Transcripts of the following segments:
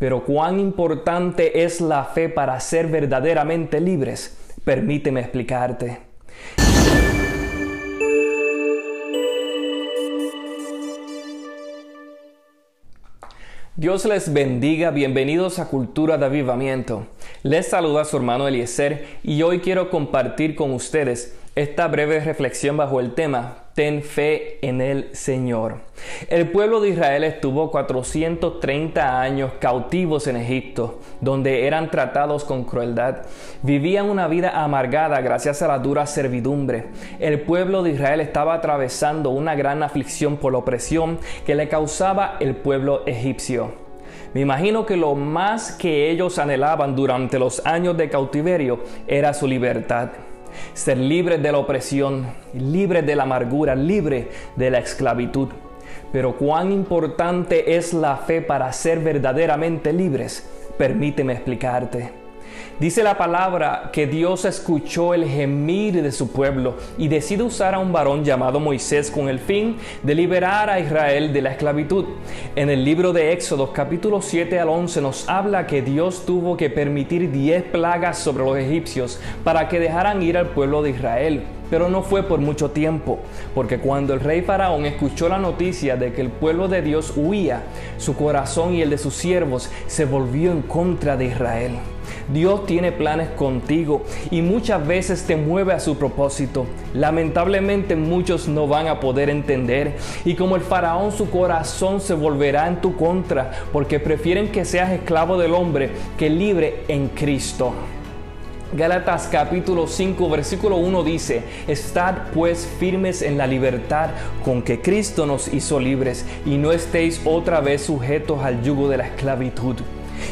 Pero cuán importante es la fe para ser verdaderamente libres, permíteme explicarte. Dios les bendiga, bienvenidos a Cultura de Avivamiento. Les saluda su hermano Eliezer y hoy quiero compartir con ustedes esta breve reflexión bajo el tema Ten fe en el Señor. El pueblo de Israel estuvo 430 años cautivos en Egipto, donde eran tratados con crueldad. Vivían una vida amargada gracias a la dura servidumbre. El pueblo de Israel estaba atravesando una gran aflicción por la opresión que le causaba el pueblo egipcio. Me imagino que lo más que ellos anhelaban durante los años de cautiverio era su libertad ser libre de la opresión, libre de la amargura, libre de la esclavitud. Pero cuán importante es la fe para ser verdaderamente libres, permíteme explicarte. Dice la palabra que Dios escuchó el gemir de su pueblo y decide usar a un varón llamado Moisés con el fin de liberar a Israel de la esclavitud. En el libro de Éxodo capítulo 7 al 11 nos habla que Dios tuvo que permitir 10 plagas sobre los egipcios para que dejaran ir al pueblo de Israel. Pero no fue por mucho tiempo, porque cuando el rey Faraón escuchó la noticia de que el pueblo de Dios huía, su corazón y el de sus siervos se volvió en contra de Israel. Dios tiene planes contigo y muchas veces te mueve a su propósito. Lamentablemente muchos no van a poder entender y como el faraón su corazón se volverá en tu contra porque prefieren que seas esclavo del hombre que libre en Cristo. Gálatas capítulo 5 versículo 1 dice, Estad pues firmes en la libertad con que Cristo nos hizo libres y no estéis otra vez sujetos al yugo de la esclavitud.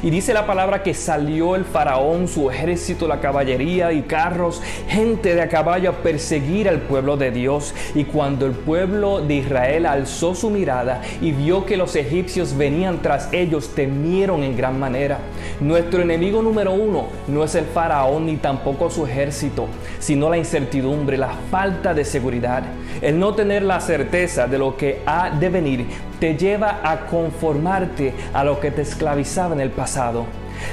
Y dice la palabra que salió el faraón, su ejército, la caballería y carros, gente de a caballo a perseguir al pueblo de Dios. Y cuando el pueblo de Israel alzó su mirada y vio que los egipcios venían tras ellos, temieron en gran manera. Nuestro enemigo número uno no es el faraón ni tampoco su ejército, sino la incertidumbre, la falta de seguridad, el no tener la certeza de lo que ha de venir te lleva a conformarte a lo que te esclavizaba en el pasado.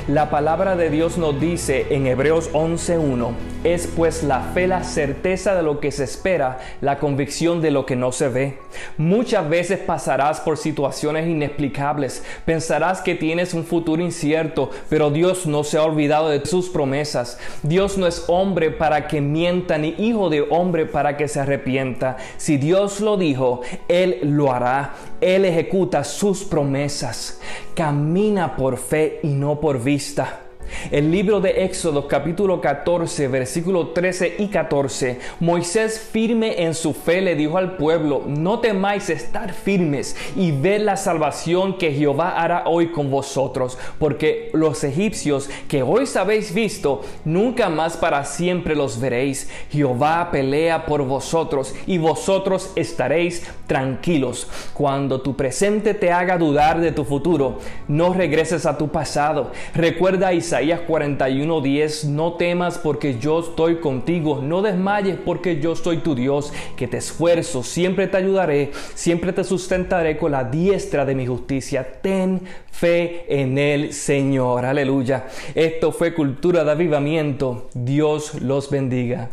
La palabra de Dios nos dice en Hebreos 11.1, es pues la fe la certeza de lo que se espera, la convicción de lo que no se ve. Muchas veces pasarás por situaciones inexplicables, pensarás que tienes un futuro incierto, pero Dios no se ha olvidado de sus promesas. Dios no es hombre para que mienta, ni hijo de hombre para que se arrepienta. Si Dios lo dijo, Él lo hará. Él ejecuta sus promesas. Camina por fe y no por vista. El libro de Éxodo capítulo 14 versículo 13 y 14, Moisés firme en su fe le dijo al pueblo, no temáis estar firmes y ver la salvación que Jehová hará hoy con vosotros, porque los egipcios que hoy habéis visto, nunca más para siempre los veréis. Jehová pelea por vosotros y vosotros estaréis tranquilos. Cuando tu presente te haga dudar de tu futuro, no regreses a tu pasado. Recuerda Isaías Isaías 41:10, no temas porque yo estoy contigo, no desmayes porque yo soy tu Dios, que te esfuerzo, siempre te ayudaré, siempre te sustentaré con la diestra de mi justicia. Ten fe en el Señor. Aleluya. Esto fue cultura de avivamiento. Dios los bendiga.